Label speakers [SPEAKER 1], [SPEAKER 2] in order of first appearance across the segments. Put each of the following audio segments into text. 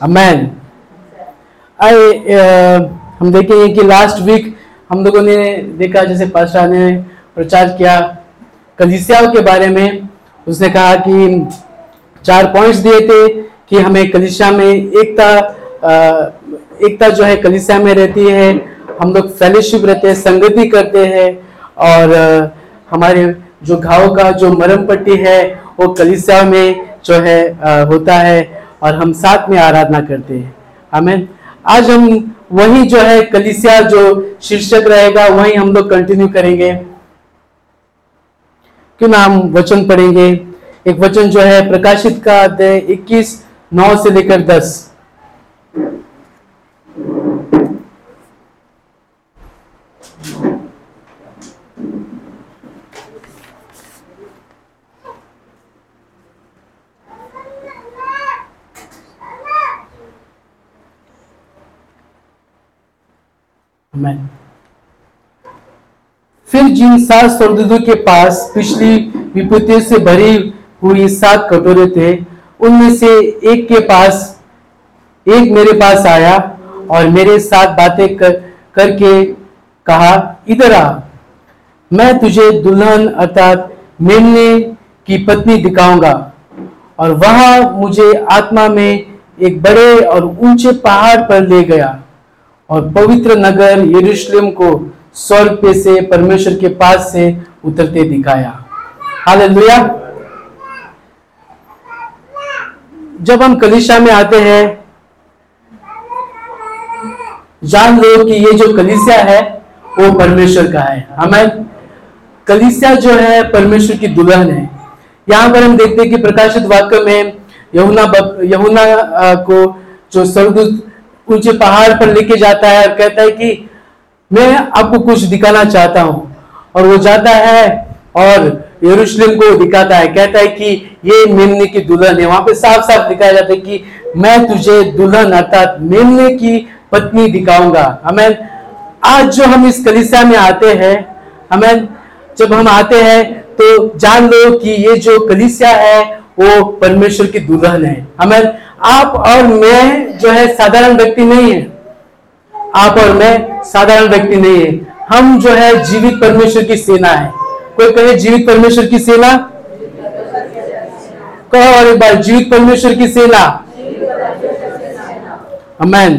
[SPEAKER 1] Amen आई हम देखेंगे कि लास्ट वीक हम लोगों ने देखा, जैसे पास्टर ने प्रचार किया कलिसियाओं के बारे में। उसने कहा कि चार पॉइंट्स दिए थे कि हमें कलिसिया में एकता एकता जो है कलिसिया में रहती है। हम लोग फेलोशिप रहते हैं, संगति करते हैं और हमारे जो घाव का जो मरम पट्टी है, वो कलिसिया में जो है होता है। और हम साथ में आराधना करते हैं। हमें आज हम वही जो है कलिसिया जो शीर्षक रहेगा, वही हम लोग कंटिन्यू करेंगे। क्यों ना हम वचन पढ़ेंगे? एक वचन जो है प्रकाशित का अध्याय 21 नौ से लेकर 10 Amen. फिर जिन सात स्वर्गदूतों के पास पिछली विपत्तियों से भरी हुई सात कटोरे थे, उनमें से एक के पास, एक मेरे पास आया और मेरे साथ बातें कर, करके कहा, इधर आ। मैं तुझे दुल्हन अर्थात मेमने की पत्नी दिखाऊँगा। और वहाँ मुझे आत्मा में एक बड़े और ऊँचे पहाड़ पर ले गया। और पवित्र नगर यरूशलेम को स्वर्ग पे से, परमेश्वर के पास से उतरते दिखाया। हालेलुया। जब हम कलिशा में आते हैं, जान लो कि ये जो कलिसिया है, वो परमेश्वर का है। हमें कलिसिया जो है, परमेश्वर की दुल्हन है। यहाँ पर हम देखते हैं कि प्रकाशित वाक्य में यहुना बप- यहुना को जो स्वर्गदूत ऊँचे पहाड़ पर लेके जाता है और कहता है कि मैं आपको कुछ दिखाना चाहता हूँ। और वो जाता है और यरूशलेम को दिखाता है। कहता है कि ये मेमने की दुल्हन है। वहाँ पे साफ़ साफ़ दिखाया जाता है कि मैं तुझे दुल्हन अर्थात मेमने की पत्नी दिखाऊँगा। हमें आज जो हम इस कलिसा में आते हैं हमें जब हम आते हैं तो जान लो कि ये जो कलिसिया है वो परमेश्वर की दुल्हन है। हमें आप और मैं जो है साधारण व्यक्ति नहीं है। आप और मैं साधारण व्यक्ति नहीं है। हम जो है जीवित परमेश्वर की सेना है। कोई कहे जीवित परमेश्वर की सेना? कहो और एक बार, जीवित परमेश्वर की सेना। अमेन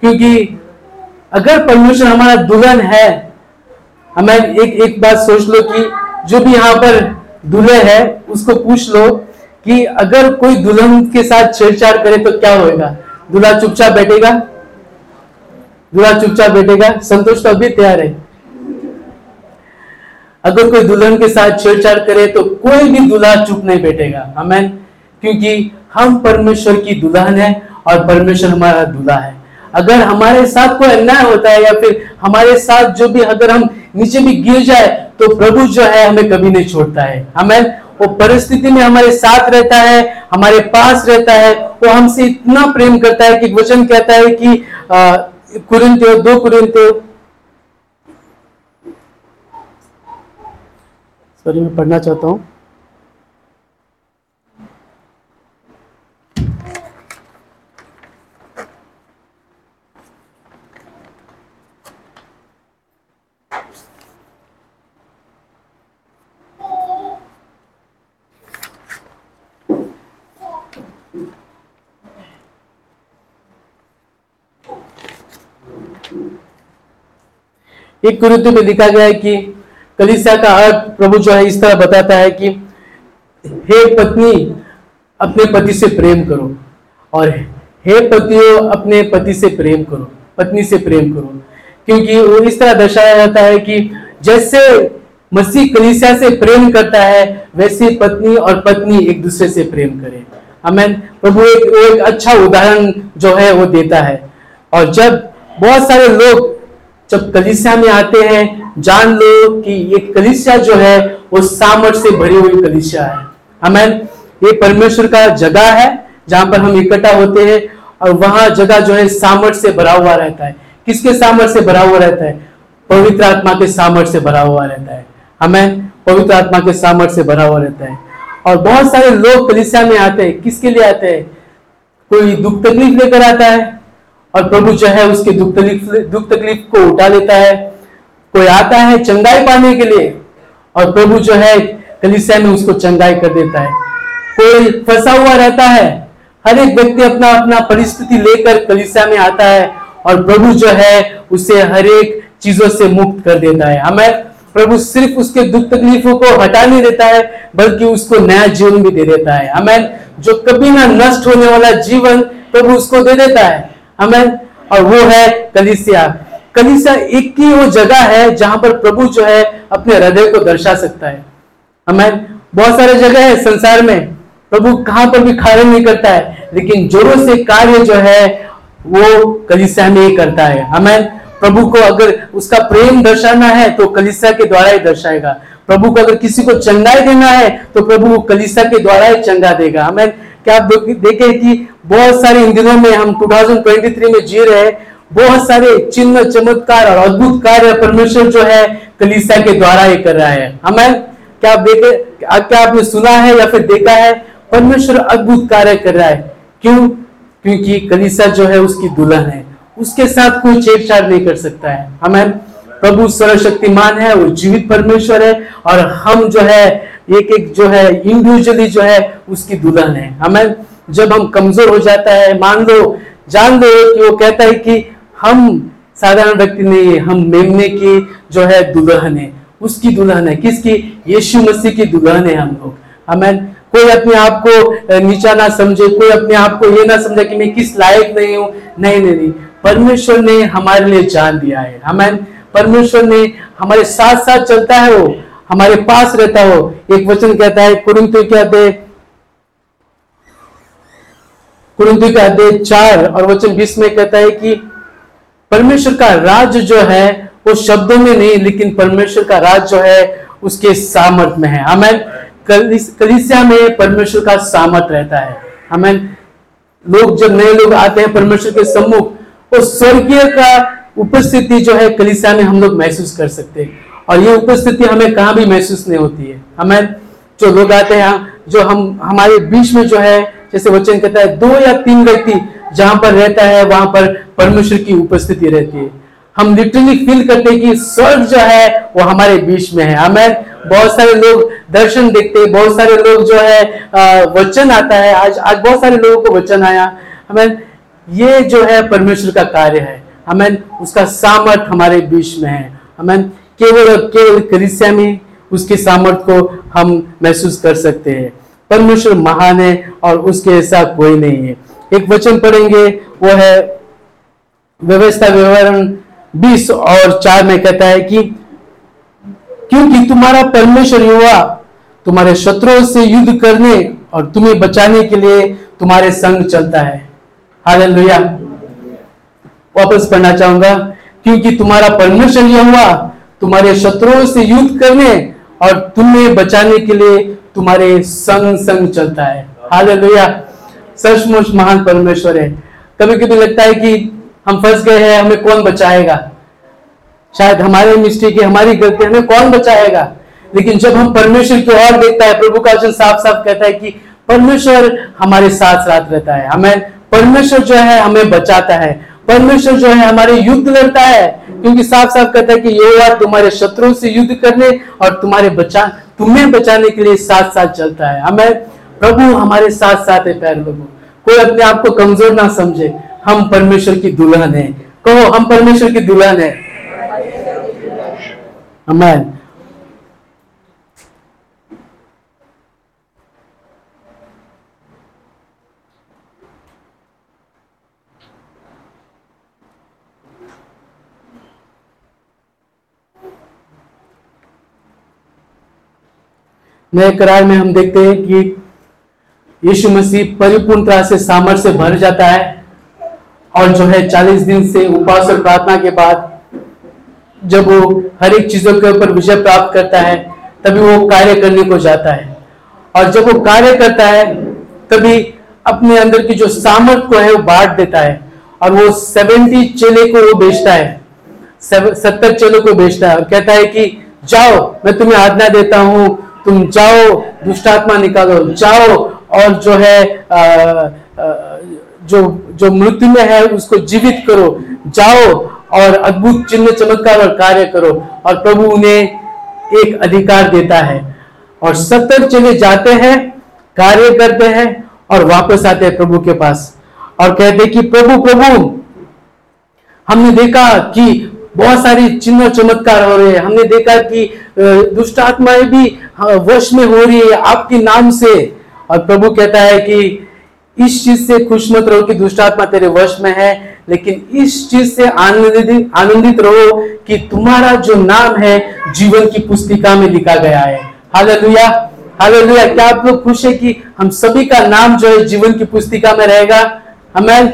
[SPEAKER 1] क्योंकि अगर परमेश्वर हमारा दुल्हन है, हमें एक एक बात सोच लो कि जो भी यहाँ पर दूल्हे है, उसको पूछ लो कि अगर कोई दुल्हन के साथ छेड़छाड़ करे तो क्या होएगा? दूल्हा चुपचाप बैठेगा? दूल्हा चुपचाप बैठेगा? संतोष तो अभी तैयार है। अगर कोई दुल्हन के साथ छेड़छाड़ करे तो कोई भी दूल्हा चुप नहीं बैठेगा। हमें क्योंकि हम परमेश्वर की दुल्हन है और परमेश्वर हमारा दूल्हा है। अगर हमारे साथ कोई अन्याय होता है या फिर हमारे साथ जो भी अगर हम नीचे भी गिर जाए तो प्रभु जो है हमें कभी नहीं छोड़ता है। हमें वो परिस्थिति में हमारे साथ रहता है, हमारे पास रहता है, वो हमसे इतना प्रेम करता है कि वचन कहता है कि कुरिन्थियो दो कुरिन्थियो सॉरी मैं पढ़ना चाहता हूँ। एक कुरुद्ध में लिखा गया है कि कलिसिया का अर्थ प्रभु जो है इस तरह बताता है कि हे पत्नी अपने पति से प्रेम करो और हे पतियों अपने पति से प्रेम करो पत्नी से प्रेम करो। क्योंकि वो इस तरह दर्शाया जाता है कि जैसे मसीह कलिसिया से प्रेम करता है वैसे पत्नी और पत्नी एक दूसरे से प्रेम करे। हमें प्रभु एक, एक अच्छा उदाहरण जो है वो देता है। और जब बहुत सारे लोग जब कलिसिया में आते हैं, जान लो कि ये कलिसिया जो है, वो सामर्थ से भरी हुई कलिसिया है। हमें ये परमेश्वर का जगह है, जहाँ पर हम इकट्ठा होते हैं और वहाँ जगह जो है, सामर्थ से भरा हुआ रहता है। किसके सामर्थ से भरा हुआ रहता है? पवित्र आत्मा के सामर्थ से भरा हुआ रहता है। हमें पवित्र आत्मा के सामर्थ से भरा हुआ रहता है। और बहुत सारे लोग कलिसिया में आते हैं। किसके लिए आते हैं? कोई दुख तकलीफ़ लेकर आता है? और प्रभु जो है उसके दुख तकलीफ़ दुख तकलीफ़ को उठा लेता है, कोई आता है चंगाई पाने के लिए, और प्रभु जो है कलिसिया में उसको चंगाई कर देता है। कोई फंसा हुआ रहता है, हर एक व्यक्ति अपना अपना परिस्थिति लेकर कलिसिया में आता है, और प्रभु जो है उसे हर एक चीज़ों से मुक्त कर देता है। हमें प्रभु सिर्फ़ उसके दुख तकलीफों को हटा नहीं देता है, बल्कि उसको नया जीवन भी दे देता है। हमें जो कभी ना नष्ट होने वाला जीवन प्रभु उसको दे देता है। हमें और वो है कलिसिया। कलिसिया एक ही वो जगह है जहाँ पर प्रभु जो है अपने हृदय को दर्शा सकता है। हमें बहुत सारे जगह है संसार में। प्रभु कहाँ पर भी कार्य नहीं करता है, लेकिन जोरों से कार्य जो है वो कलिसिया में ही करता है। हमें प्रभु को अगर उसका प्रेम दर्शाना है तो कलिसिया के द्वारा ही दर्शाएगा। प्रभु को अगर किसी को चंगाई देना है तो प्रभु कलिसिया के द्वारा ही चंगा देगा। हमें क्या आप देखें कि बहुत सारे इन दिनों में हम 2023 में जी रहे हैं। बहुत सारे चिन्ह, चमत्कार और अद्भुत कार्य परमेश्वर जो है कलिसिया के द्वारा ही कर रहा है। हमें क्या आप देखे क्या आपने सुना है या फिर देखा है? परमेश्वर अद्भुत कार्य कर रहा है। क्यों? क्योंकि कलिसा जो है उसकी दुल्हन है। उसके साथ कोई छेड़छाड़ नहीं कर सकता है। हमें प्रभु सर्वशक्तिमान है, वो जीवित परमेश्वर है और हम जो है एक एक जो है इंडिविजुअली जो है, उसकी दुल्हन है। हमें जब हम कमज़ोर हो जाता है, मान लो, जान लो कि वो कहता है कि हम साधारण व्यक्ति नहीं है, हम मेमने की जो है दुल्हन है, उसकी दुल्हन है। किसकी? यीशु मसीह की दुल्हन है हम लोग। हमें कोई अपने आप को नीचा ना समझे, कोई अपने आप को ये ना समझे कि मैं किस लायक नहीं हूँ। नहीं नहीं नहीं। परमेश्वर ने हमारे लिए जान दिया है। हमें परमेश्वर ने हमारे साथ साथ चलता है वो। हमारे पास रहता हो। एक वचन कहता है, कुरुंतु के अध्याय कुरुंतु के अध्याय चार। और वचन बीस में कहता है कि परमेश्वर का राज जो है, वो शब्दों में नहीं, लेकिन परमेश्वर का राज जो है, उसके सामर्थ में है। हमें कलिसिया में परमेश्वर का सामर्थ रहता है। हमें लोग जब नए लोग आते हैं परमेश्वर के सम्मुख, वो स्वर्गीय का उपस्थिति जो है कलिसिया में हम लोग महसूस कर सकते हैं। और ये उपस्थिति हमें कहाँ भी महसूस नहीं होती है। हमें जो लोग आते हैं, जो हम, हमारे बीच में जो है, जैसे वचन कहता है, दो या तीन व्यक्ति जहाँ पर रहता है, वहाँ पर परमेश्वर की उपस्थिति रहती है। हम लिटरली फील करते हैं कि स्वर्ग जो है, वो हमारे बीच में है। हमें बहुत सारे लोग दर्शन देखते हैं, बहुत सारे लोग जो है वचन आता है। आज आज बहुत सारे लोगों को वचन आया। हमें ये जो है, परमेश्वर का कार्य है। हमें उसका सामर्थ हमारे बीच में है। हमें केवल और केवल कलिसिया में उसके सामर्थ को हम महसूस कर सकते हैं। परमेश्वर महान है और उसके ऐसा कोई नहीं है। एक वचन पढ़ेंगे, वो है व्यवस्था विवरण बीस और चार में कहता है कि, क्योंकि तुम्हारा परमेश्वर युवा तुम्हारे शत्रुओं से युद्ध करने और तुम्हें बचाने के लिए तुम्हारे संग चलता है। हालेलुया। वापस पढ़ना चाहूँगा, क्योंकि तुम्हारा परमेश्वर युवा तुम्हारे शत्रुओं से युद्ध करने और तुम्हें बचाने के लिए तुम्हारे संग संग चलता है। हालेलुया। सचमुच महान परमेश्वर है। कभी कभी लगता है कि हम फंस गए हैं, हमें कौन बचाएगा? शायद हमारे मिस्टेक है हमारी गलती, हमें कौन बचाएगा? लेकिन जब हम परमेश्वर की ओर देखता है, प्रभु का वचन साफ़ साफ़ कहता है कि परमेश्वर हमारे साथ साथ रहता है। हमें, परमेश्वर जो है, हमें बचाता है। परमेश्वर जो है हमारे युद्ध लड़ता है, क्योंकि साफ़ साफ़ कहता है कि ये तुम्हारे शत्रुओं से युद्ध करने और तुम्हारे बचा, तुम्हें बचाने के लिए साथ साथ चलता है। हमें प्रभु हमारे साथ साथ है पैर लोगों। कोई अपने आप को कमज़ोर ना समझे। हम परमेश्वर की दुल्हन है। कहो, हम परमेश्वर की दुल्हन है। अमैन नए करार में हम देखते हैं कि यीशु मसीह परिपूर्ण से सामर्थ्य भर जाता है और जो है चालीस दिन से उपवास और प्रार्थना के बाद जब वो हर एक चीज़ों के ऊपर विजय प्राप्त करता है, तभी वो कार्य करने को जाता है। और जब वो कार्य करता है, तभी अपने अंदर की जो सामर्थ को है, वो बांट देता है। और वो सेवेंटी चेले को वो बेचता है। सत्तर चेलों को बेचता है और कहता है कि, जाओ, मैं तुम्हें आज्ञा देता हूँ तुम जाओ दुष्टात्मा निकालो जाओ और जो है आ, जो जो मृत्यु में है उसको जीवित करो। जाओ और अद्भुत चिन्ह चमत्कार और कार्य करो और प्रभु उन्हें एक अधिकार देता है। और सत्तर चले जाते हैं कार्य करते हैं और वापस आते हैं प्रभु के पास। और कहते कि प्रभु प्रभु हमने देखा कि बहुत सारी चिन्ह चमत्कार हो रहे हैं। हमने देखा कि दुष्ट आत्माएँ भी वश में हो रही है आपके नाम से। और प्रभु कहता है कि, इस चीज़ से खुश मत रहो कि दुष्ट आत्मा तेरे वश में है, लेकिन इस चीज़ से आनंदित आनंदित रहो कि तुम्हारा जो नाम है, जीवन की पुस्तिका में लिखा गया है। हालेलुया। हालेलुया। क्या आप लोग खुश है कि हम सभी का नाम जो है जीवन की पुस्तिका में रहेगा? हमें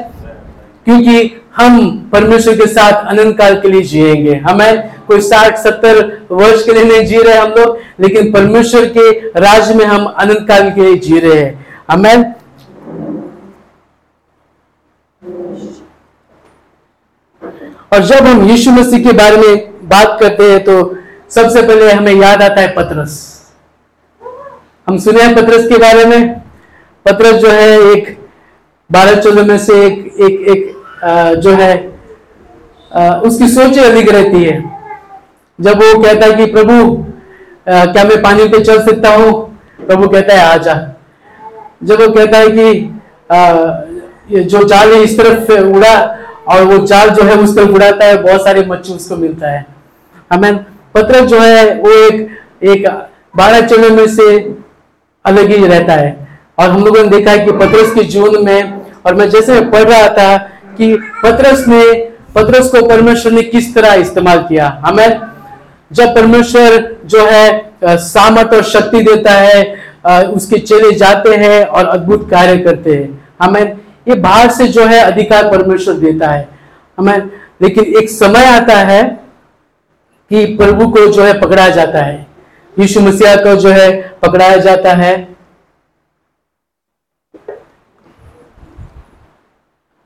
[SPEAKER 1] क्योंकि हम परमेश्वर के साथ अनंत काल के लिए जिएँगे। हमें कोई साठ, सत्तर वर्ष के लिए नहीं जी रहे हम लोग, लेकिन परमेश्वर के राज में हम अनंत काल के लिए जी रहे हैं। हमें और जब हम यीशु मसीह के बारे में बात करते हैं तो सबसे पहले हमें याद आता है पत्रस। हम सुने हैं पत्रस के बारे में। पत्रस जो है एक बारह चौदह में से एक एक एक जो है उसकी सोच अधिक रहती है। जब वो कहता है कि, प्रभु क्या मैं पानी पे चल सकता हूँ? प्रभु कहता है आजा जब वो कहता है कि जो जाल है इस तरफ़ उड़ा, और वो जाल जो है उस तरफ़ उड़ाता है, बहुत सारे मच्छी उसको मिलता है। हमें पत्र जो है, वो एक एक बारह चलो में से अलग ही रहता है। और हम लोगों ने देखा है कि पत्रस के जीवन में, और मैं जैसे पढ़ रहा था कि पत्रस ने, पत्रस को परमेश्वर ने किस तरह इस्तेमाल किया? हमें जब परमेश्वर जो है सामत और शक्ति देता है उसके चेले जाते हैं और अद्भुत कार्य करते हैं। हमें ये बाहर से जो है, अधिकार परमेश्वर देता है। हमें लेकिन एक समय आता है कि प्रभु को जो है, पकड़ा जाता है। यीशु मसीहा को जो है, पकड़ाया जाता है।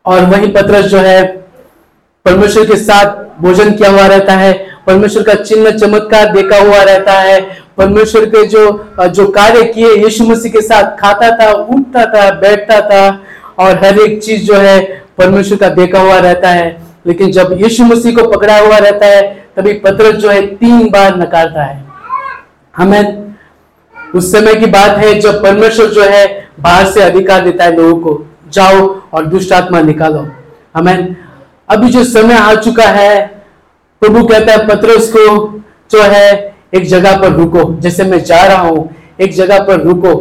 [SPEAKER 1] और वही पत्रस जो है, परमेश्वर के साथ भोजन किया हुआ रहता है, परमेश्वर का चिन्ह चमत्कार देखा हुआ रहता है, परमेश्वर के जो जो कार्य किए यीशु मसीह के साथ खाता था, उठता था, बैठता था, और हर एक चीज़ जो है परमेश्वर का देखा हुआ रहता है। लेकिन जब यीशु मसीह को पकड़ा हुआ रहता है, तभी पत्र जो है तीन बार नकारता है। हमें उस समय की बात है जब परमेश्वर जो है बाहर से अधिकार देता है लोगों को। जाओ और दुष्ट आत्मा निकालो। हमें अभी जो समय आ चुका है, प्रभु कहता है पत्र को जो है, एक जगह पर रुको। जैसे मैं जा रहा हूँ, एक जगह पर रुको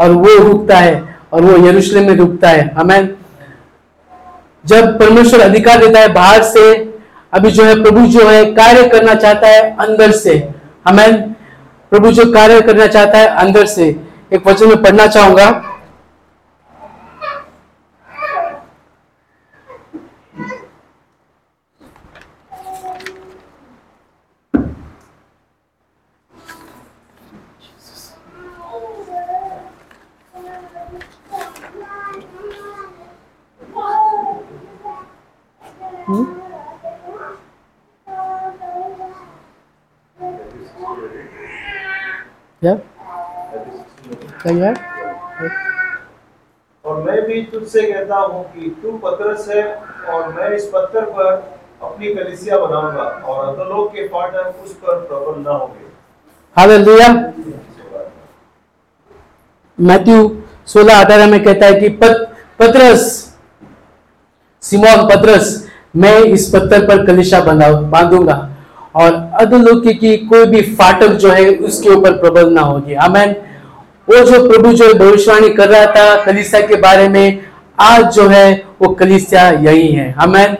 [SPEAKER 1] और वो रुकता है और वो यरूशलेम में रुकता है। हमें जब परमेश्वर अधिकार देता है बाहर से, अभी जो है, प्रभु जो है, कार्य करना चाहता है अंदर से। हमें प्रभु जो कार्य करना चाहता है अंदर से। एक वचन में पढ़ना चाहूँगा
[SPEAKER 2] क्या क्या और मैं भी तुझसे कहता हूँ कि तू पत्रस है और मैं इस पत्थर पर अपनी कलिसिया बनाऊँगा और अधोलोक के फाटक उस पर प्रबल न होंगे।
[SPEAKER 1] हालेलुया। मैथ्यू 16 अठारह में कहता है कि पत, पत्रस सिमोन पत्रस मैं इस पत्थर पर कलिशा बांधूँगा और अधलोकी की कोई भी फाटक जो है उसके ऊपर प्रबल ना होगी। अमेन वो जो प्रभु जो भविष्यवाणी कर रहा था कलिसिया के बारे में, आज जो है वो कलिसिया यही है। हमें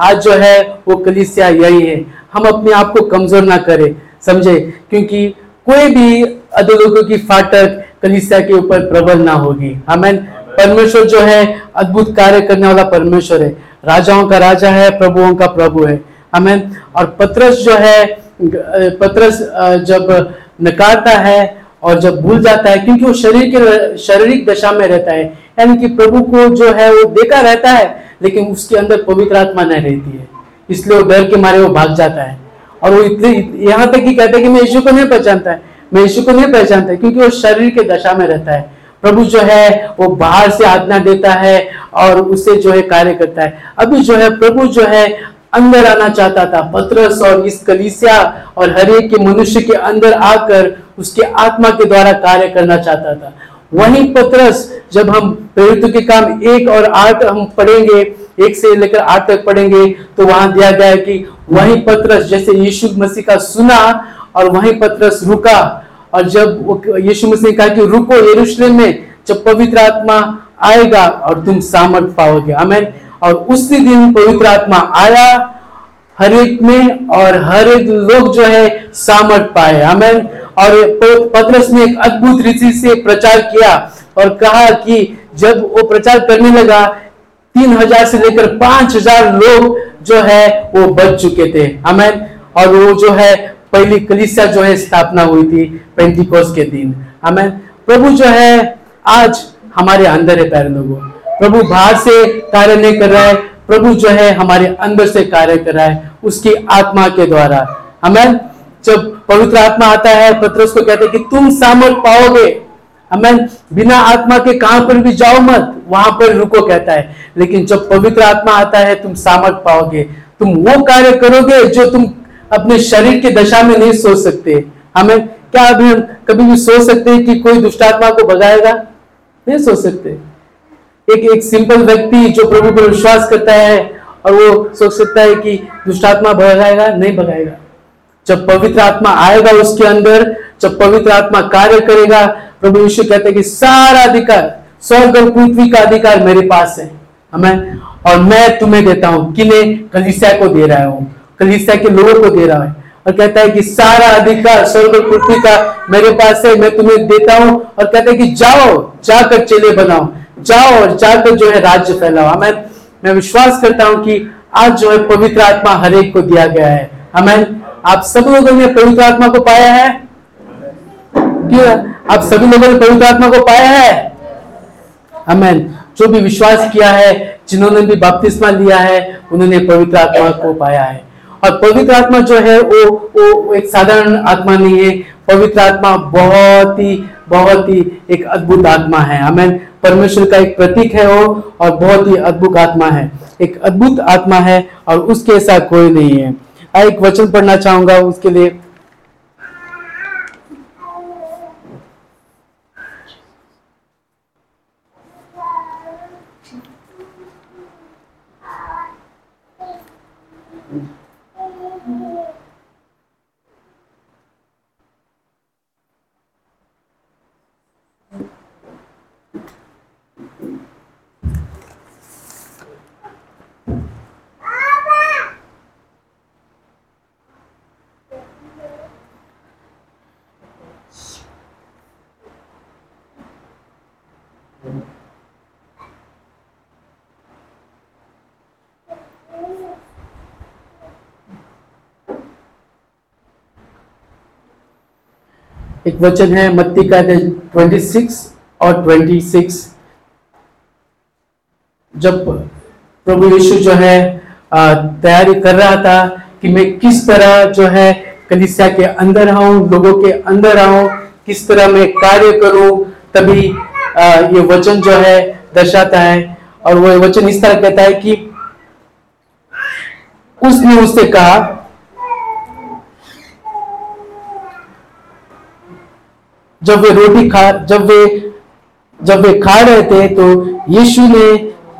[SPEAKER 1] आज जो है वो कलिसिया यही है। हम अपने आप को कमज़ोर ना करें, समझे? क्योंकि कोई भी अधोलोकों की फाटक कलिसिया के ऊपर प्रबल ना होगी। अमेन परमेश्वर जो है अद्भुत कार्य करने वाला परमेश्वर है। राजाओं का राजा है, प्रभुओं का प्रभु है। हमें और पत्रस जो है पत्रस जब नकारता है और जब भूल जाता है, क्योंकि वो शरीर के, शारीरिक दशा में रहता है, यानी कि प्रभु को जो है वो देखा रहता है, लेकिन उसके अंदर पवित्र आत्मा नहीं रहती है। इसलिए वो डर के मारे वो भाग जाता है। और वो इतने, यहाँ तक ही कहता है कि मैं यीशु को नहीं पहचानता है मैं यीशु को नहीं पहचानता, क्योंकि वो शरीर के दशा में रहता है। प्रभु जो है, वो बाहर से आज्ञा देता है और उससे जो है कार्य करता है। अभी जो है, प्रभु जो है अंदर आना चाहता था। पत्रस और इस कलीसिया और हर एक के मनुष्य के अंदर आकर उसके आत्मा के द्वारा कार्य करना चाहता था। वही पत्रस, जब हम प्रेरित के काम एक और आठ हम पढ़ेंगे, एक से लेकर आठ तक पढ़ेंगे तो वहाँ दिया गया है कि वही पत्रस, जैसे यीशु मसीह का सुना और वही पत्रस रुका। और जब यीशु मसीह ने कहा कि रुको यरूशलेम में, जब पवित्र आत्मा आएगा और तुम सामर्थ पाओगे। हमें और उसी दिन पवित्र आत्मा आया हर एक में और हर एक लोग जो है सामर्थ पाए। हमें और पत्रस ने एक अद्भुत रीति से प्रचार किया और कहा कि जब वो प्रचार करने लगा, तीन हज़ार से लेकर पाँच हज़ार लोग जो है वो बच चुके थे। हमें और वो जो है पहली कलिसिया जो है स्थापना हुई थी पेंटिकोस के दिन। हमें प्रभु जो है आज हमारे अंदर है पैर लोगों। प्रभु बाहर से कार्य नहीं कर रहा है, प्रभु जो है हमारे अंदर से कार्य कर रहा है, उसकी आत्मा के द्वारा। हमें जब पवित्र आत्मा आता है, पत्रस को कहते हैं कि तुम सामर्थ पाओगे। हमें बिना आत्मा के कहाँ पर भी जाओ मत, वहाँ पर रुको कहता है। लेकिन जब पवित्र आत्मा आता है, तुम सामर्थ पाओगे। तुम वो कार्य करोगे जो तुम अपने शरीर की दशा में नहीं सोच सकते। हमें क्या अभी हम कभी भी सोच सकते हैं कि कोई दुष्टात्मा को भगाएगा? नहीं सोच सकते। एक एक सिंपल व्यक्ति जो प्रभु पर विश्वास करता है और वो सोच सकता है कि दुष्टात्मा भगाएगा, नहीं भगाएगा। जब पवित्र आत्मा आएगा उसके अंदर, जब पवित्र आत्मा कार्य करेगा, प्रभु यीशु कहते हैं कि सारा अधिकार, स्वर्ग और पृथ्वी का अधिकार मेरे पास है। हमें और मैं तुम्हें देता हूँ। किन्हें? कलिसिया को दे रहा हूँ। कलिसिया के लोगों को दे रहा है। और कहता है कि सारा अधिकार स्वर्ग पृथ्वी का मेरे पास है, मैं तुम्हें देता हूँ। और कहता है कि जाओ, जाकर चेले बनाओ। जाओ और जाकर जो है राज्य फैलाओ। हमें, मैं विश्वास करता हूँ कि आज जो है पवित्र आत्मा हर एक को दिया गया है। हमें आप सब लोगों ने पवित्र आत्मा को पाया है? क्यों? आप सभी लोगों ने पवित्र आत्मा को पाया है? हमें जो भी विश्वास किया है, जिन्होंने भी बपतिस्मा लिया है, उन्होंने पवित्र आत्मा को पाया है। और पवित्र आत्मा जो है, वो वो एक साधारण आत्मा नहीं है। पवित्र आत्मा बहुत ही बहुत ही एक अद्भुत आत्मा है। हमें परमेश्वर का एक प्रतीक है वो, और बहुत ही अद्भुत आत्मा है। एक अद्भुत आत्मा है, और उसके ऐसा कोई नहीं है। एक वचन पढ़ना चाहूँगा, उसके लिए एक वचन है, मत्ती का ट्वेंटी सिक्स और ट्वेंटी सिक्स जब प्रभु यीशु जो है तैयारी कर रहा था कि मैं किस तरह जो है कलिसिया के अंदर आऊँ, लोगों के अंदर आऊँ, किस तरह मैं कार्य करूँ, तभी ये वचन जो है दर्शाता है। और वो वचन इस तरह कहता है कि उसने उससे कहा जब वे रोटी खा, जब वे जब वे खा रहे थे तो यीशु ने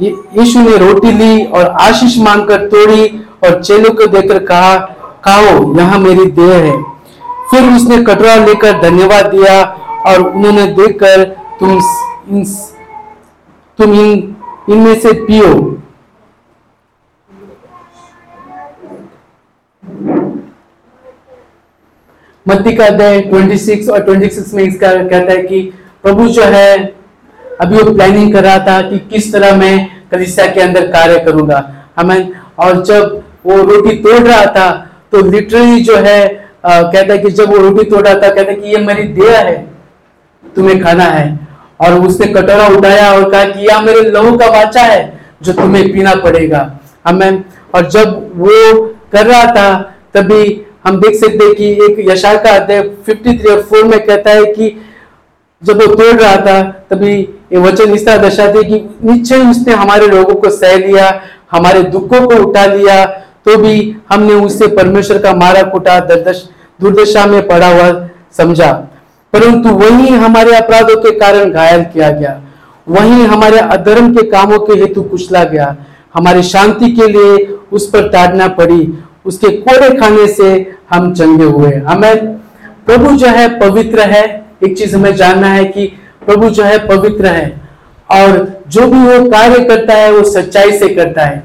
[SPEAKER 1] यीशु ने रोटी ली और आशीष मांगकर तोड़ी और चेलों को देकर कहा, खाओ, यहाँ मेरी देह है। फिर उसने कटोरा लेकर धन्यवाद दिया और उन्होंने देखकर, तुम इन तुम इन, इनमें से पियो। मत्ती का अध्याय 26 और 26 में इसका कहता है कि प्रभु जो है अभी वो प्लानिंग कर रहा था कि किस तरह मैं कलिसिया के अंदर कार्य करूँगा। हमें और जब वो रोटी तोड़ रहा था तो लिटरली जो है आ, कहता है कि जब वो रोटी तोड़ रहा था कहता है कि ये मेरी देह है तुम्हें खाना है। और उसने कटोरा उठाया और कहा कि यह मेरे लहू का वाचा है जो तुम्हें पीना पड़ेगा। हमें और जब वो कर रहा था तभी हम देख सकते हैं कि एक यशा का अध्याय 53 और 4 में कहता है कि जब वो तोड़ रहा था, तभी वचन इस तरह दर्शाते कि निश्चय उसने हमारे रोगों को सह लिया, हमारे दुखों को उठा लिया तो भी हमने उससे परमेश्वर का मारा कुटा दुर्दशा में पड़ा हुआ समझा। परंतु वही हमारे अपराधों के कारण घायल किया गया। वही हमारे अधर्म के कामों के हेतु कुचला गया। हमारी शांति के लिए उस पर ताड़ना पड़ी। उसके कोड़े खाने से हम चंगे हुए हमें प्रभु जो है पवित्र है। एक चीज़ हमें जानना है कि प्रभु जो है पवित्र है और जो भी वो कार्य करता है, वो सच्चाई से करता है।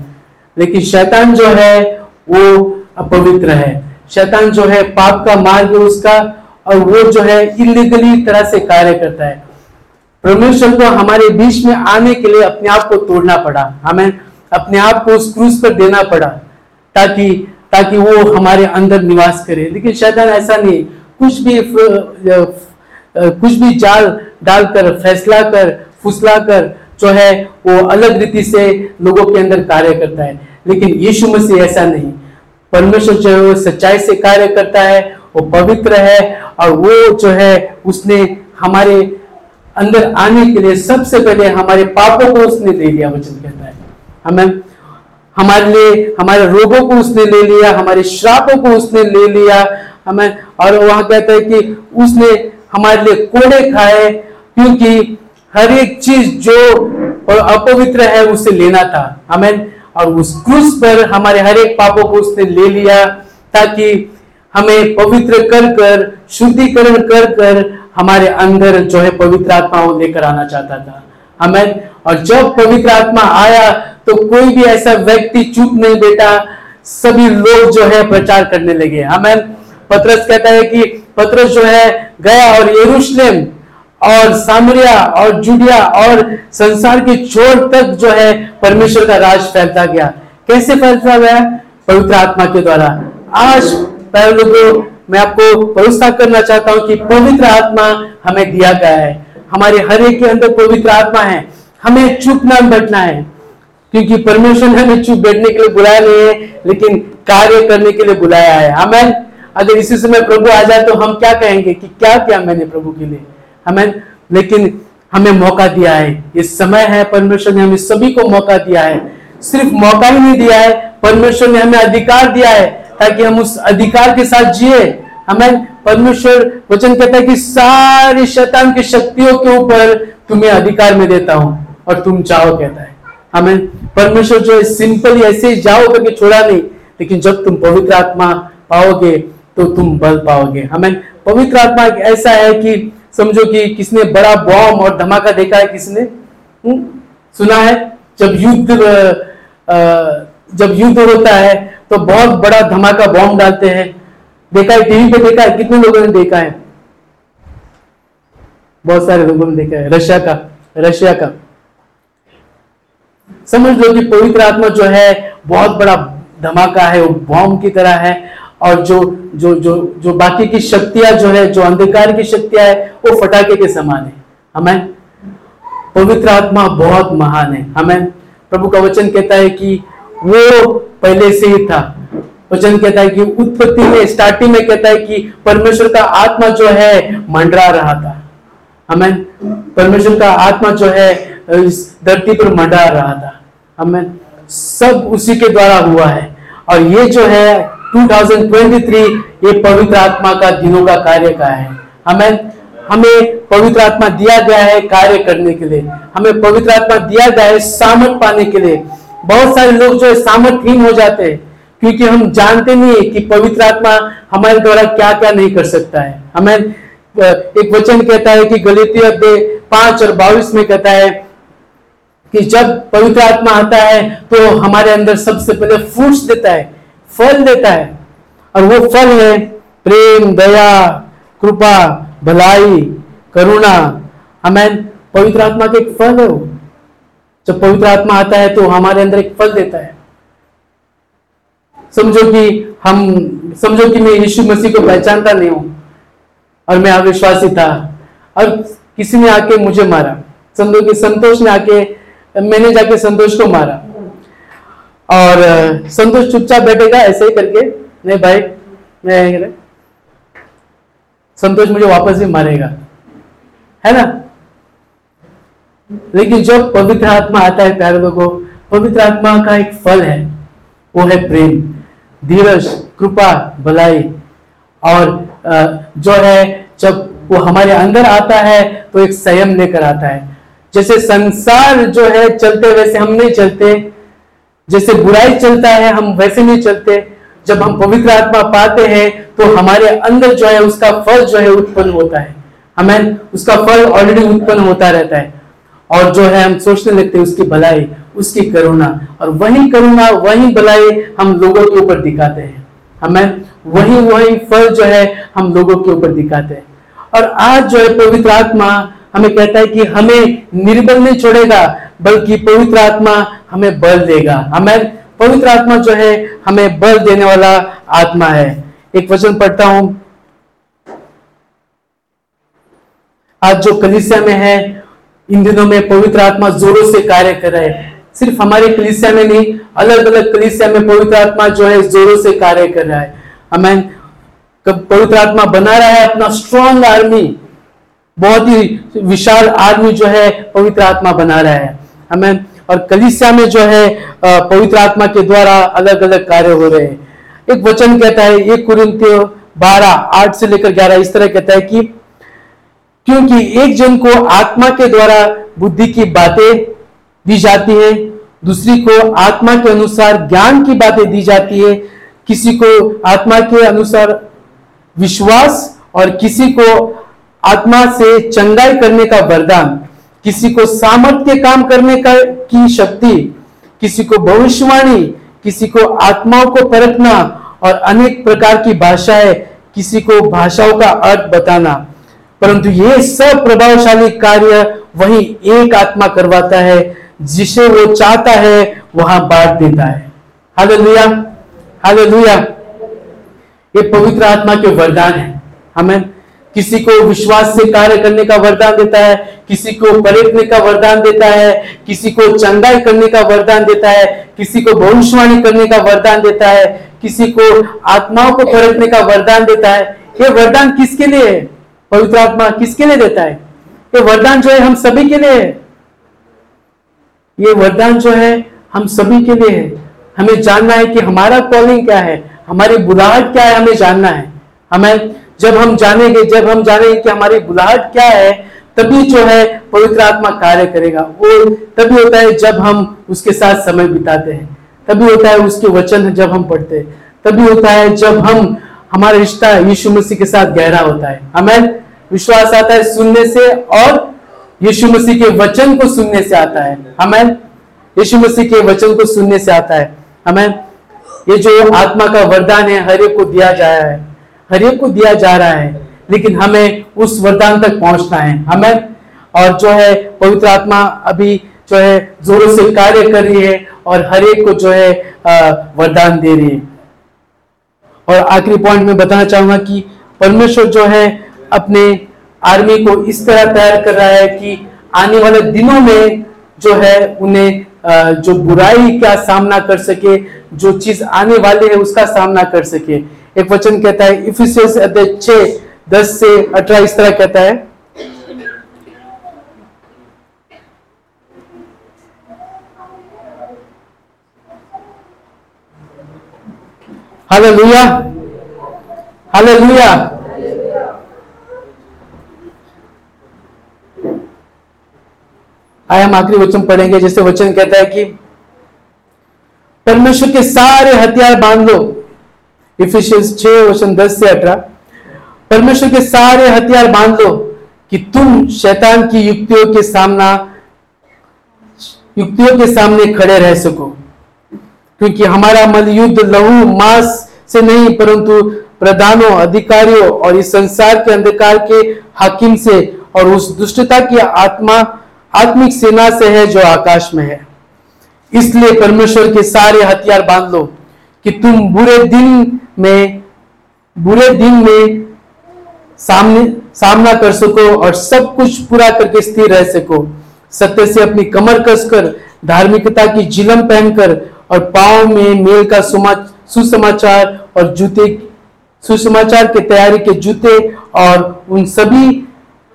[SPEAKER 1] लेकिन शैतान जो है, वो अपवित्र है। शैतान जो है पाप का मार्ग है उसका और वो जो है इलीगली तरह से कार्य करता है। परमेश्वर को हमारे बीच में आने के लिए अपने आप को तोड़ना पड़ा। हमें अपने आप को उस क्रूज पर देना पड़ा ताकि ताकि वो हमारे अंदर निवास करे। लेकिन शैतान ऐसा नहीं, कुछ भी कुछ भी जाल डालकर फैसला कर फुसला कर जो है, वो अलग रीति से लोगों के अंदर कार्य करता है। लेकिन यीशु मसीह ऐसा नहीं। परमेश्वर जो है, वो सच्चाई से कार्य करता है, वो पवित्र है, और वो जो है, उसने हमारे अंदर आने के लिए सबसे पहले हमारे पापों को उसने ले लिया वचन कहता है। हमें हमारे लिए, हमारे रोगों को उसने ले लिया, हमारे श्रापों को उसने ले लिया, हमें, और वहाँ कहता है कि उसने हमारे लिए कोड़े खाए, क्योंकि हर एक चीज़ जो अपवित्र है, उसे लेना था। हमें और उस क्रूस पर हमारे हर एक पापों को उसने ले लिया, ताकि हमें पवित्र कर कर, शुद्धिकरण कर कर हमारे अंदर जो है पवित्र आत्मा वो लेकर आना चाहता था। हमें और जब पवित्र आत्मा आया तो कोई भी ऐसा व्यक्ति चुप नहीं बेटा सभी लोग जो है प्रचार करने लगे हमें पत्रस कहता है कि पत्रस जो है गया और यरूशलेम और सामरिया और जुडिया और संसार के छोर तक जो है परमेश्वर का राज फैलता गया। कैसे फैलता गया? पवित्र आत्मा के द्वारा। आज पहले लोगों, मैं आपको भरोसा करना चाहता हूँ कि पवित्र आत्मा हमें दिया गया है। हमारे हर एक के अंदर पवित्र आत्मा है। हमें चुप ना बैठना है। क्योंकि परमेश्वर ने हमें चुप बैठने के लिए बुलाया नहीं है, लेकिन कार्य करने के लिए बुलाया है। हमें अगर इसी समय प्रभु आ जाए तो हम क्या कहेंगे कि क्या किया मैंने प्रभु के लिए? हमें लेकिन हमें मौका दिया है। ये समय है, परमेश्वर ने हमें सभी को मौका दिया है। सिर्फ़ मौका ही नहीं दिया है, परमेश्वर ने हमें अधिकार दिया है ताकि हम उस अधिकार के साथ जिए। हमें परमेश्वर वचन कहता है कि सारी शैतान की शक्तियों के ऊपर तुम्हें अधिकार में देता हूँ और तुम चाहो कहता है। हमें परमेश्वर, जो है सिंपली ऐसे ही जाओ करके छोड़ा नहीं, लेकिन जब तुम पवित्र आत्मा पाओगे तो तुम बल पाओगे। हमें पवित्र आत्मा ऐसा है कि समझो कि किसने बड़ा बॉम्ब और धमाका देखा है किसने? हुँ? हम्म? सुना है? जब युद्ध जब युद्ध होता है तो बहुत बड़ा धमाका बॉम्ब डालते हैं। देखा है, टीवी पे देखा है, कितने लोगों ने देखा है? बहुत सारे लोगों ने देखा है। रशिया का रशिया का। समझ लो कि पवित्र आत्मा जो है, बहुत बड़ा धमाका है, वो बॉम्ब की तरह है। और जो जो जो जो बाकी की शक्तियाँ जो है, जो अंधकार की शक्तियाँ है, वो फटाके के समान है। हमें पवित्र आत्मा बहुत महान है। हमें प्रभु का वचन कहता है कि वो पहले से ही था। वचन कहता है कि उत्पत्ति में स्टार्टिंग में कहता है कि परमेश्वर का आत्मा जो है, मंडरा रहा था। हमें परमेश्वर का आत्मा जो है, इस धरती पर मंडरा रहा था। हमें सब उसी के द्वारा हुआ है। और ये जो है 2023 ये पवित्र आत्मा का दिनों का कार्य का है। हमें हमें पवित्र आत्मा दिया गया है कार्य करने के लिए। हमें पवित्र आत्मा दिया गया है सामर्थ पाने के लिए। बहुत सारे लोग जो है सामर्थहीन हो जाते हैं, क्योंकि हम जानते नहीं है कि पवित्र आत्मा हमारे द्वारा क्या क्या नहीं कर सकता है। हमें एक वचन कहता है कि गलित पाँच और बाईस में कहता है कि जब पवित्र आत्मा आता है तो हमारे अंदर सबसे पहले फ्रूट्स देता है, फल देता है। और वो फल है प्रेम, दया, कृपा, भलाई, करुणा। हमें पवित्र आत्मा के एक फल है वो। जब पवित्र आत्मा आता है तो हमारे अंदर एक फल देता है। समझो कि हम, समझो कि मैं यीशु मसीह को पहचानता नहीं हूँ, और मैं अविश्वासी था, और किसी ने आके मुझे मारा। समझो कि संतोष ने आके मैंने जाके संतोष को मारा। और संतोष चुपचाप बैठेगा, ऐसे ही करके, नहीं भाई, मैं संतोष मुझे वापस भी मारेगा। है ना? लेकिन जब पवित्र आत्मा आता है, प्यारे लोगों, पवित्र आत्मा का एक फल है, वो है प्रेम। धीरज, कृपा, भलाई। और जो है, जब वो हमारे अंदर आता है तो एक संयम लेकर आता है। जैसे संसार जो है चलते वैसे हम नहीं चलते। जैसे बुराई चलता है, हम वैसे नहीं चलते। जब हम पवित्र आत्मा पाते हैं तो हमारे अंदर जो है उसका फल जो है उत्पन्न होता है। हमें उसका फल ऑलरेडी उत्पन्न होता रहता है। और जो है हम सोचने लगते हैं, उसकी भलाई, उसकी करुणा। और वही करुणा, वही भलाई हम लोगों के ऊपर दिखाते हैं। हमें वही वही फल जो है हम लोगों के ऊपर दिखाते हैं। और आज जो है पवित्र आत्मा हमें कहता है कि हमें निर्बल नहीं छोड़ेगा, बल्कि पवित्र आत्मा हमें बल देगा। हमें पवित्र आत्मा जो है, हमें बल देने वाला आत्मा है। एक वचन पढ़ता हूँ। आज जो कलिसिया में है, इन दिनों में पवित्र आत्मा जोरों से कार्य कर रहे हैं। सिर्फ़ हमारे कलिसिया में नहीं अलग अलग कलिसिया में पवित्र आत्मा जो है, जोरों से कार्य कर रहा है। हमें पवित्र आत्मा बना रहा है, अपना स्ट्रॉन्ग आर्मी बहुत ही विशाल आदमी जो है पवित्र आत्मा बना रहा है। हमें, और कलिसिया में जो है पवित्र आत्मा के द्वारा अलग अलग कार्य हो रहे हैं। एक वचन कहता है, एक कुरिंतियों बारह, आठ से लेकर ग्यारह, इस तरह कहता है कि, क्योंकि एक जन को आत्मा के द्वारा बुद्धि की बातें दी जाती है, दूसरी को आत्मा के अनुसार ज्ञान की बातें दी जाती है, किसी को आत्मा के अनुसार विश्वास और किसी को आत्मा से चंगाई करने का वरदान, किसी को सामर्थ्य काम करने का की शक्ति, किसी को भविष्यवाणी, किसी को आत्माओं को परखना और अनेक प्रकार की भाषाएँ, किसी को भाषाओं का अर्थ बताना। परंतु ये सब प्रभावशाली कार्य वही एक आत्मा करवाता है, जिसे वो चाहता है, वहाँ बांट देता है। Hallelujah hallelujah. ये पवित्र आत्मा के वरदान है। हमें किसी को विश्वास से कार्य करने का वरदान देता है, किसी को परखने का वरदान देता है, किसी को चंगाई करने का वरदान देता है, किसी को भविष्यवाणी करने का वरदान देता है, किसी को आत्माओं को परखने का वरदान देता है। ये वरदान किसके लिए है? पवित्र आत्मा किसके लिए देता है? ये वरदान जो है हम सभी के लिए है। ये वरदान जो है हम सभी के लिए है। हमें जानना है कि हमारा कॉलिंग क्या है, हमारी बुलाहट क्या है, हमें जानना है। हमें जब हम जानेंगे, जब हम जानेंगे कि हमारी बुलाहट क्या है, तभी जो है पवित्र आत्मा कार्य करेगा। वो तभी होता है जब हम उसके साथ समय बिताते हैं। तभी होता है उसके वचन जब हम पढ़ते हैं। तभी होता है जब हम, हमारा रिश्ता यीशु मसीह के साथ गहरा होता है। हमें विश्वास आता है सुनने से और यीशु मसीह के वचन को सुनने से आता है। हमें यीशु मसीह के वचन को सुनने से आता है। हमें ये जो आत्मा का वरदान है, हर एक को दिया जाया है। हर को दिया जा रहा है, लेकिन हमें उस वरदान तक पहुँचना है। हमें और जो है पवित्र आत्मा अभी जो है जोरों से कार्य कर रही है और हर एक को जो है वरदान दे रही है। और आखिरी पॉइंट में बताना चाहूँगा कि परमेश्वर जो है अपने आर्मी को इस तरह तैयार कर रहा है कि आने वाले दिनों में जो है उन्हें जो बुराई का सामना कर सके, जो चीज़ आने वाली है उसका सामना कर सके। एक वचन कहता है, इफिसियस अध्याय छह, दस से अठारह इस तरह कहता है हालेलुया हालेलुया आए हम आखिरी वचन पढ़ेंगे जैसे वचन कहता है कि, परमेश्वर के सारे हथियार बाँध लो इफिशियंस छह वचन दस से अठारह। परमेश्वर के सारे हथियार बाँध लो कि तुम शैतान की युक्तियों के सामना युक्तियों के सामने खड़े रह सको। क्योंकि हमारा मल युद्ध लहू, मांस से नहीं, परंतु प्रधानों, अधिकारियों और इस संसार के अंधकार के हाकिम से और उस दुष्टता की आत्मा, आत्मिक सेना से है जो आकाश में है। इसलिए परमेश्वर के सारे हथियार बाँध लो कि तुम बुरे दिन में बुरे दिन में सामने, सामना कर सको और सब कुछ पूरा करके स्थिर रह सको। सत्य से अपनी कमर कसकर, धार्मिकता की जिलम पहनकर और पाओ में मेल का सुसमाचार और जूते, सुसमाचार के तैयारी के जूते और उन सभी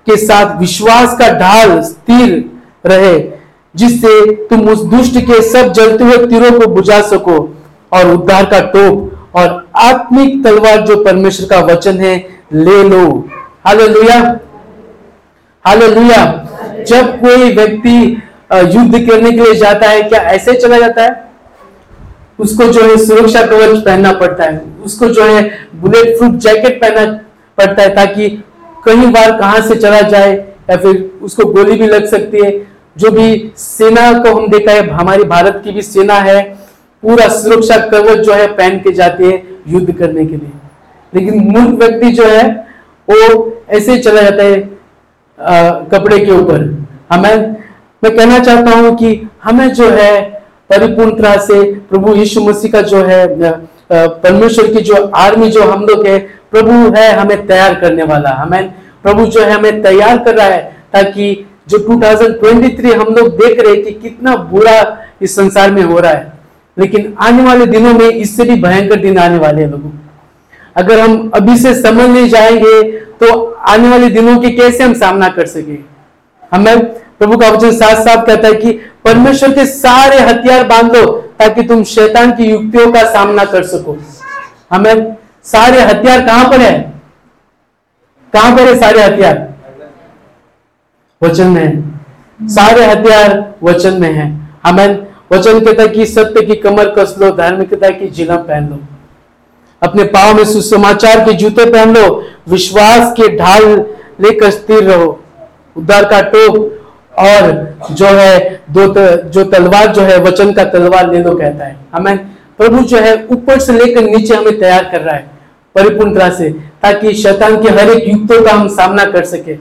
[SPEAKER 1] के साथ विश्वास का ढाल स्थिर रहे, जिससे तुम उस दुष्ट के सब जलते हुए तीरों को बुझा सको और उद्धार का टोप और आत्मिक तलवार जो परमेश्वर का वचन है, ले लो। हालेलुया। हालेलुया। जब कोई व्यक्ति युद्ध करने के लिए जाता है, क्या ऐसे चला जाता है? उसको जो है सुरक्षा कवच पहनना पड़ता है। उसको जो है बुलेट प्रूफ जैकेट पहनना पड़ता है, ताकि कहीं बार कहाँ से चला जाए, या फिर उसको गोली भी लग सकती है। जो भी सेना को हम देखा है, हमारी भारत की भी सेना है, पूरा सुरक्षा कवच जो है पहन के जाती है। युद्ध करने के लिए। लेकिन मूर्ख व्यक्ति जो है वो ऐसे चला जाता है अ, कपड़े के ऊपर। हमें मैं कहना चाहता हूँ कि हमें जो है परिपूर्ण तरह से प्रभु यीशु मसीह का जो है परमेश्वर की जो आर्मी जो हम लोग है प्रभु है हमें तैयार करने वाला। हमें प्रभु जो है हमें तैयार कर रहा है ताकि जो 2023 हम लोग देख रहे हैं कि कितना बुरा इस संसार में हो रहा है। लेकिन आने वाले दिनों में इससे भी भयंकर दिन आने वाले हैं लोगों। अगर हम अभी से समझ नहीं जाएँगे तो आने वाले दिनों के कैसे हम सामना कर सके? हमें प्रभु का वचन साफ़ साफ़ कहता है कि परमेश्वर के सारे हथियार बाँध लो ताकि तुम शैतान की युक्तियों का सामना कर सको। हमें सारे हथियार कहाँ पर है? कहाँ पर है सारे हथियार? वचन में है। सारे हथियार वचन में है। हमें वचन कहता है कि सत्य की कमर कस लो धार्मिकता की जिला पहन लो। अपने पाँव में सुसमाचार के जूते पहन लो विश्वास के ढाल लेकर स्थिर रहो। उद्धार का टोप और जो है दो त, जो तलवार जो है वचन का तलवार ले लो कहता है। हमें प्रभु जो है ऊपर से लेकर नीचे हमें तैयार कर रहा है परिपूर्ण तरह से ताकि शैतान के हर एक युक्तों का हम सामना कर सके।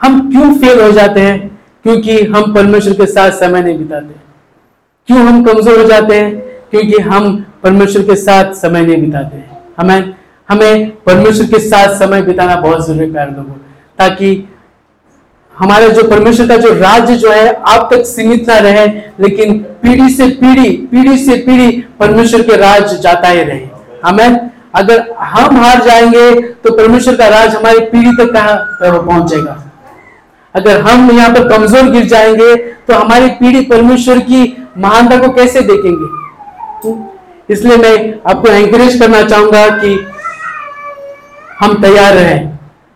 [SPEAKER 1] हम क्यों फेल हो जाते हैं? क्योंकि हम परमेश्वर के साथ समय नहीं बिताते। क्यों हम कमज़ोर हो जाते हैं? क्योंकि हम परमेश्वर के साथ समय नहीं बिताते हैं। हमें हमें परमेश्वर के साथ समय बिताना बहुत ज़रूरी प्यारे लोगों। ताकि हमारे जो परमेश्वर का जो राज्य जो है आप तक सीमित ना रहे, लेकिन पीढ़ी से पीढ़ी पीढ़ी से पीढ़ी परमेश्वर के राज जाता ही रहे। हमें, अगर हम हार जाएँगे तो परमेश्वर का राज हमारी पीढ़ी तक कहाँ पहुँच जाएगा? अगर हम यहाँ पर कमज़ोर गिर जाएँगे तो हमारी पीढ़ी परमेश्वर की महानता को कैसे देखेंगे? इसलिए मैं आपको एंकरेज करना चाहूँगा कि हम तैयार रहे।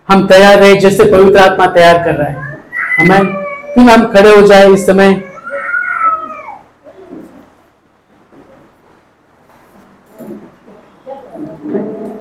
[SPEAKER 1] हम तैयार रहे जैसे पवित्र आत्मा तैयार कर रहा है। हमें हम खड़े हो जाए इस समय?